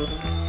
Mm-hmm.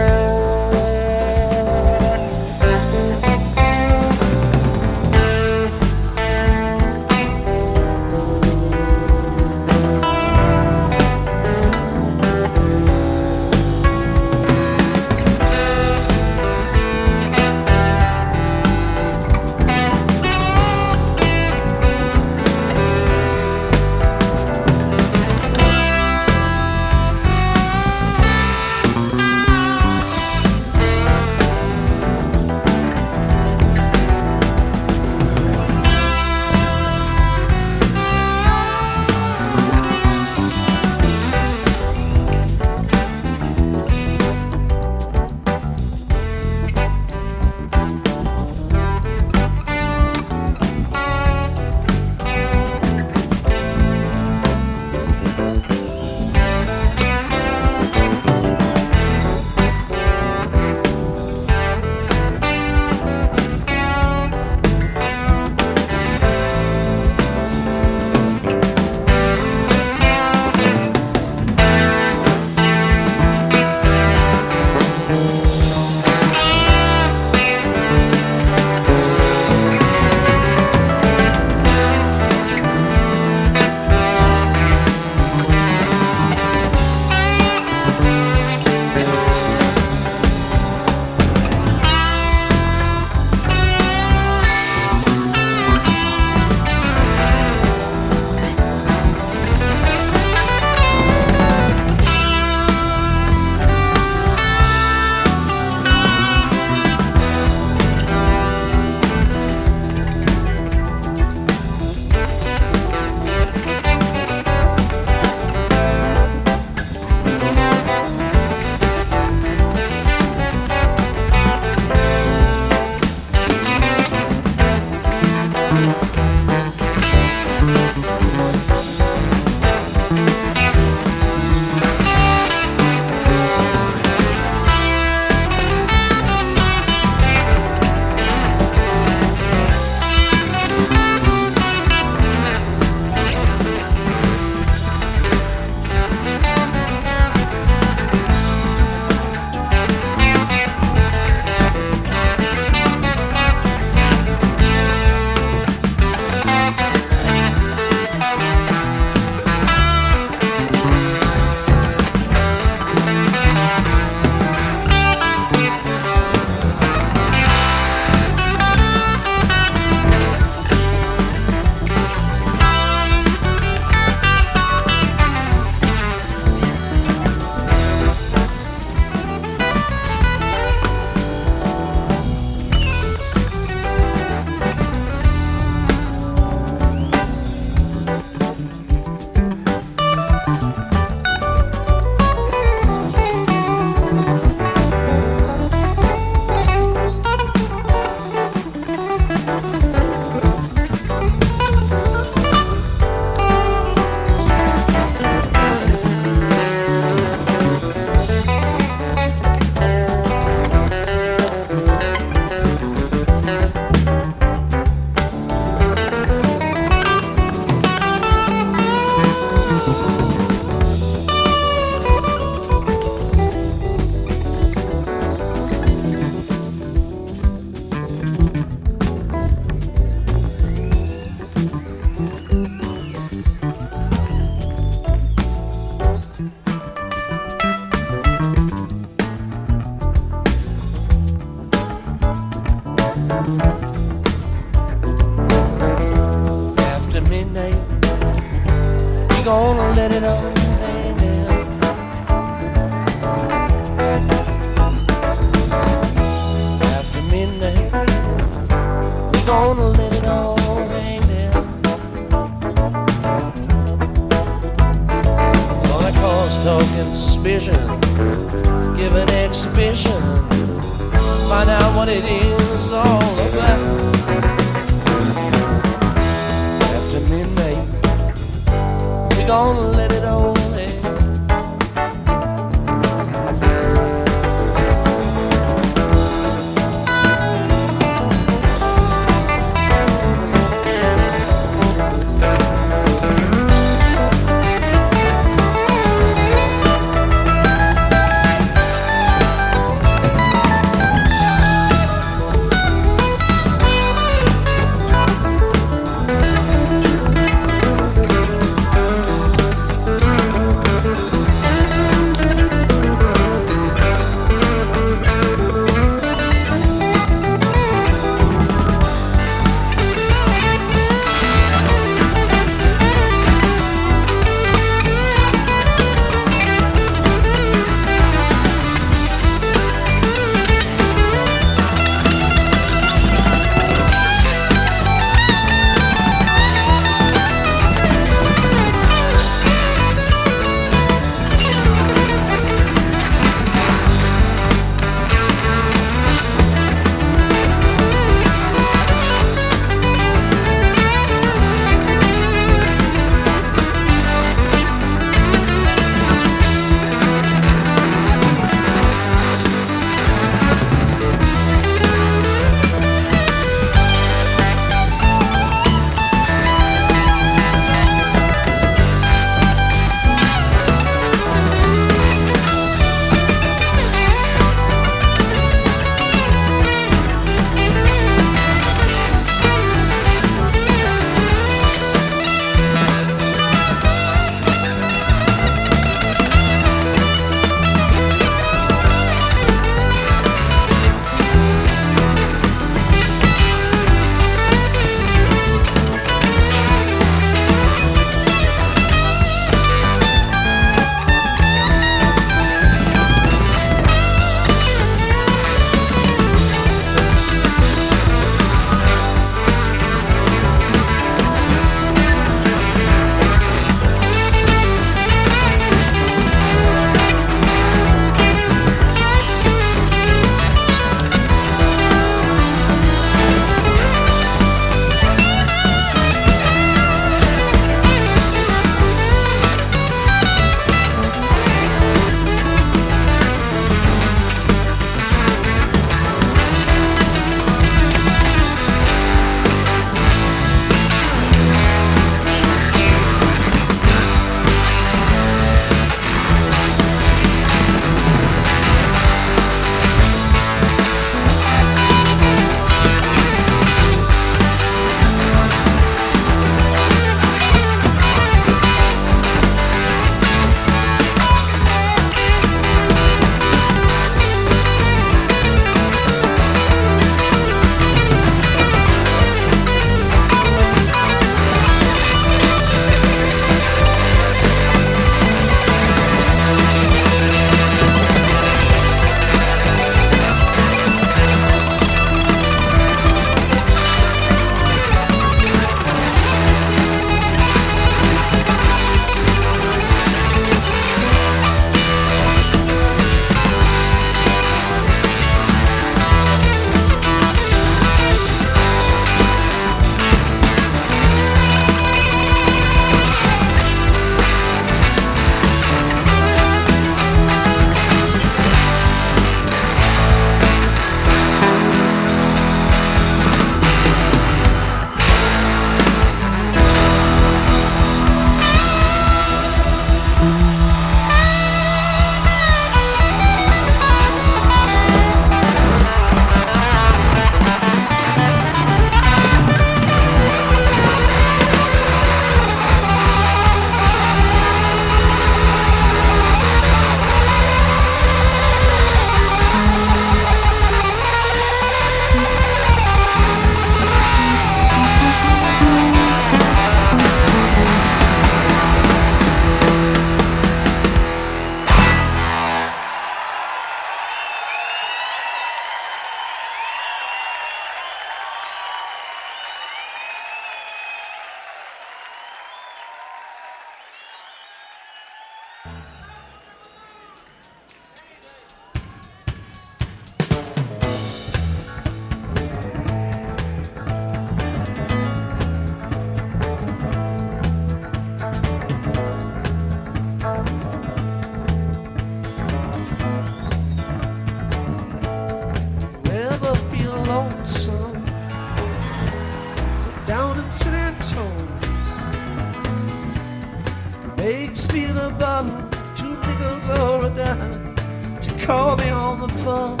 Make steal a bottle, two nickels or a dime to call me on the phone.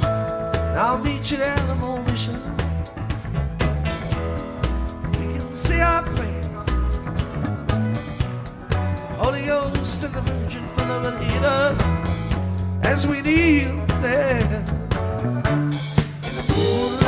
And I'll meet you at the mission. We can say our prayers. The Holy Ghost and the Virgin Mother will lead us as we kneel there. In the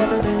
that start?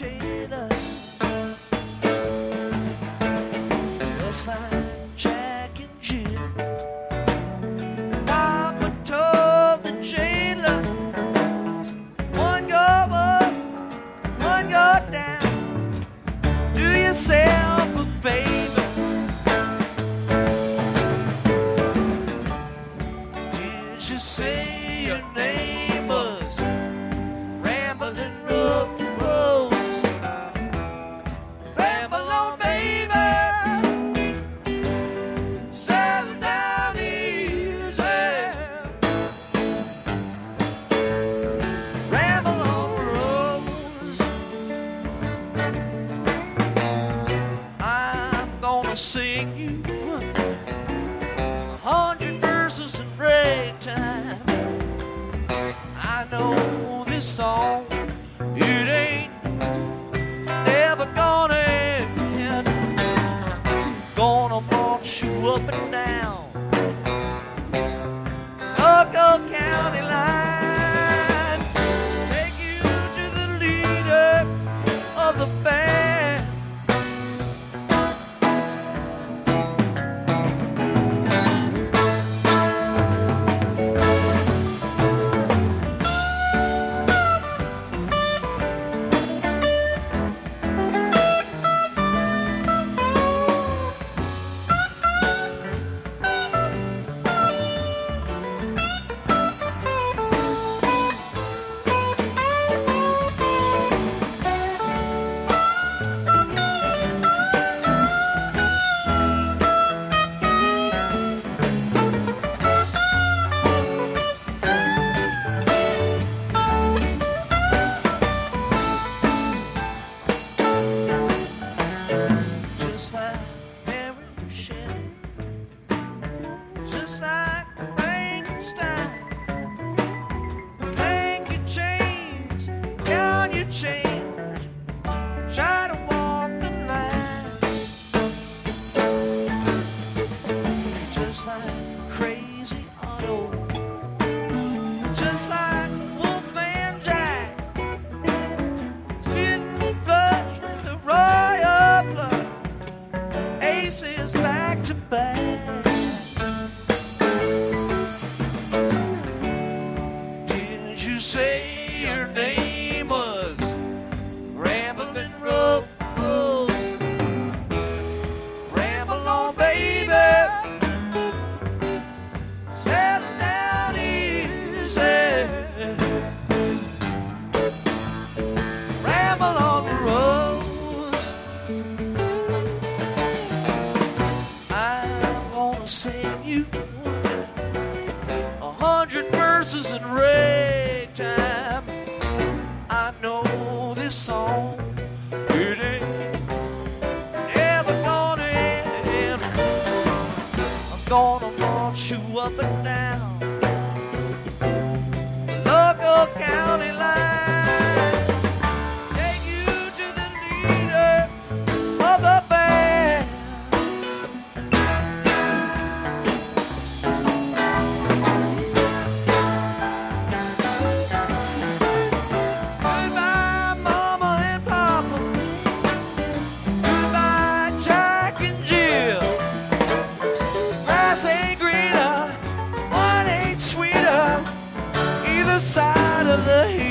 For side of the hill.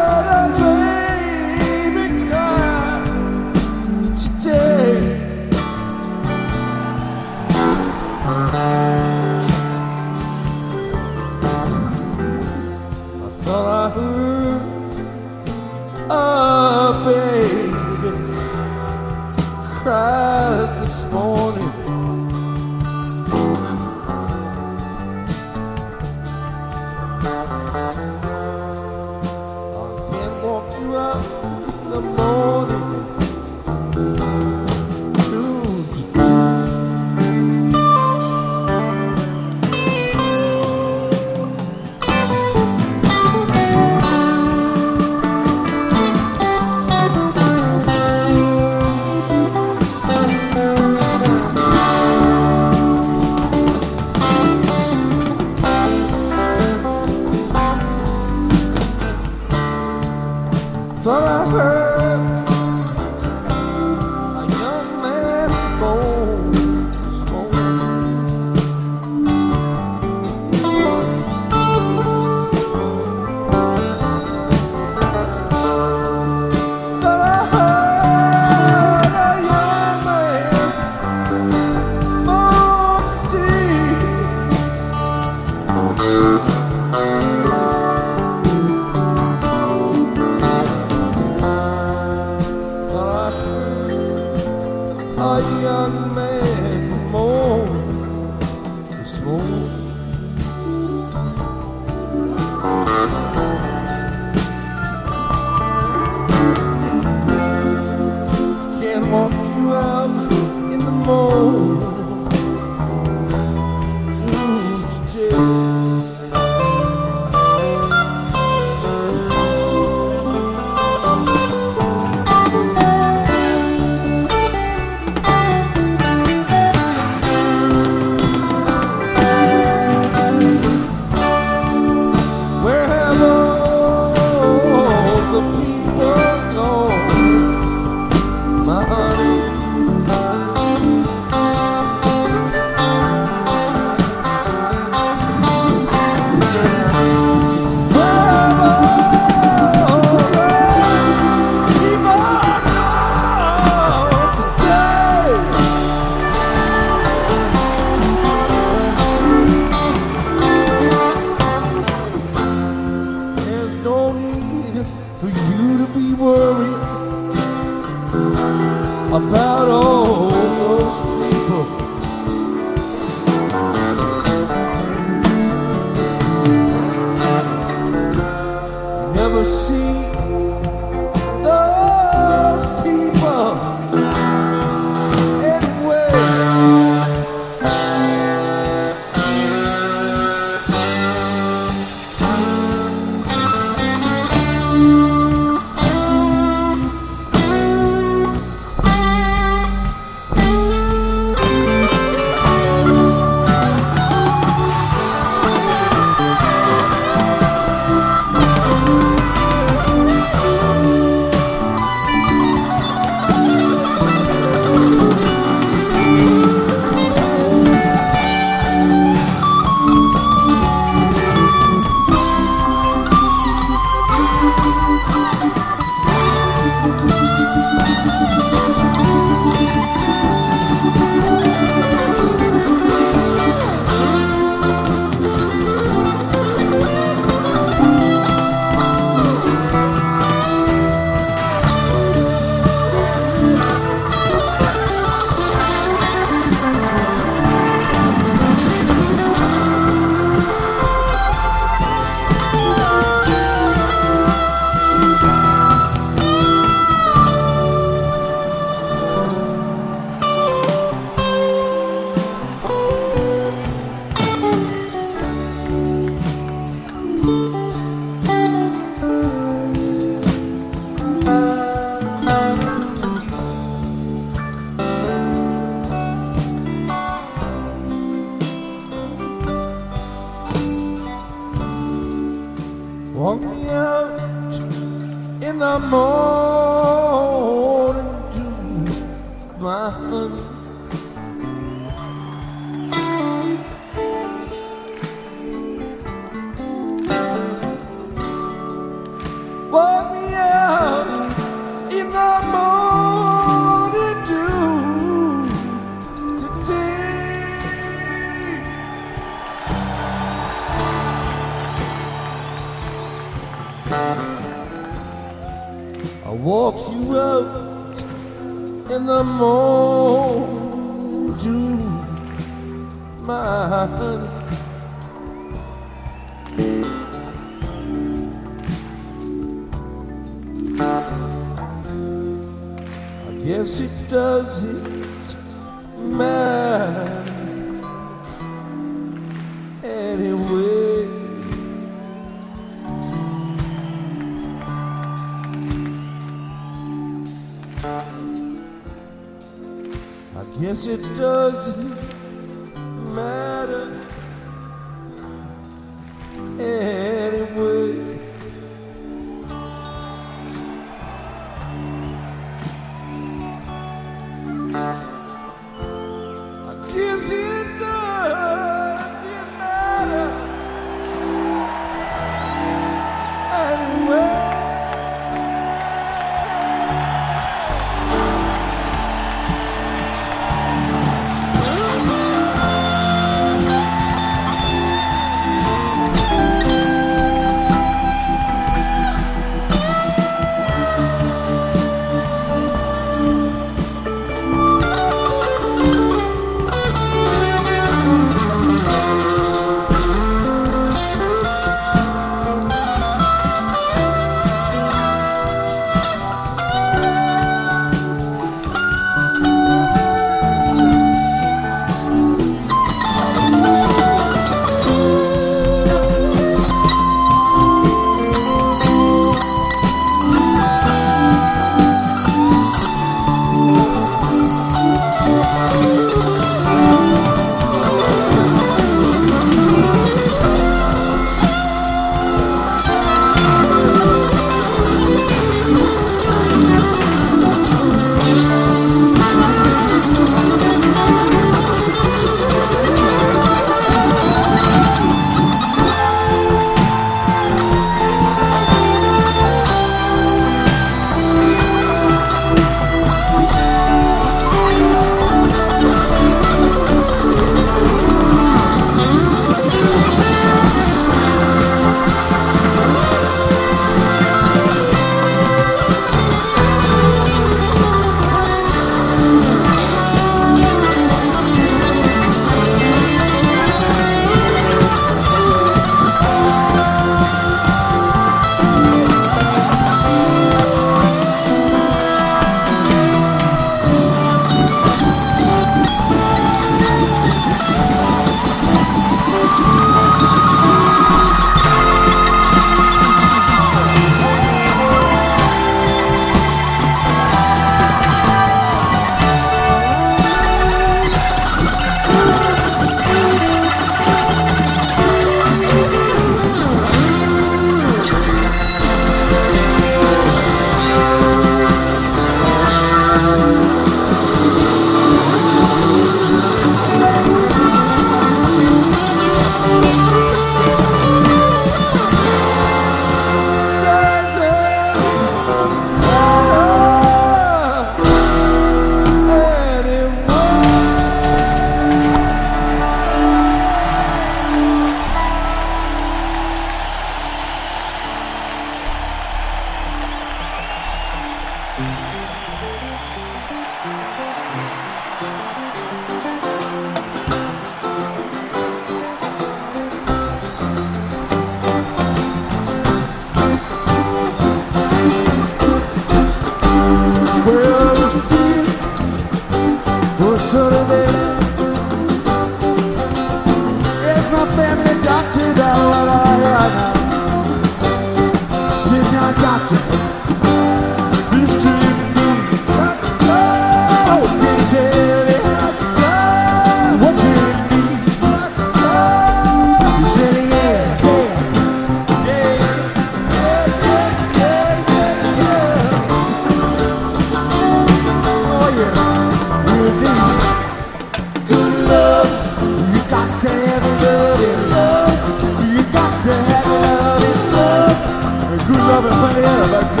Love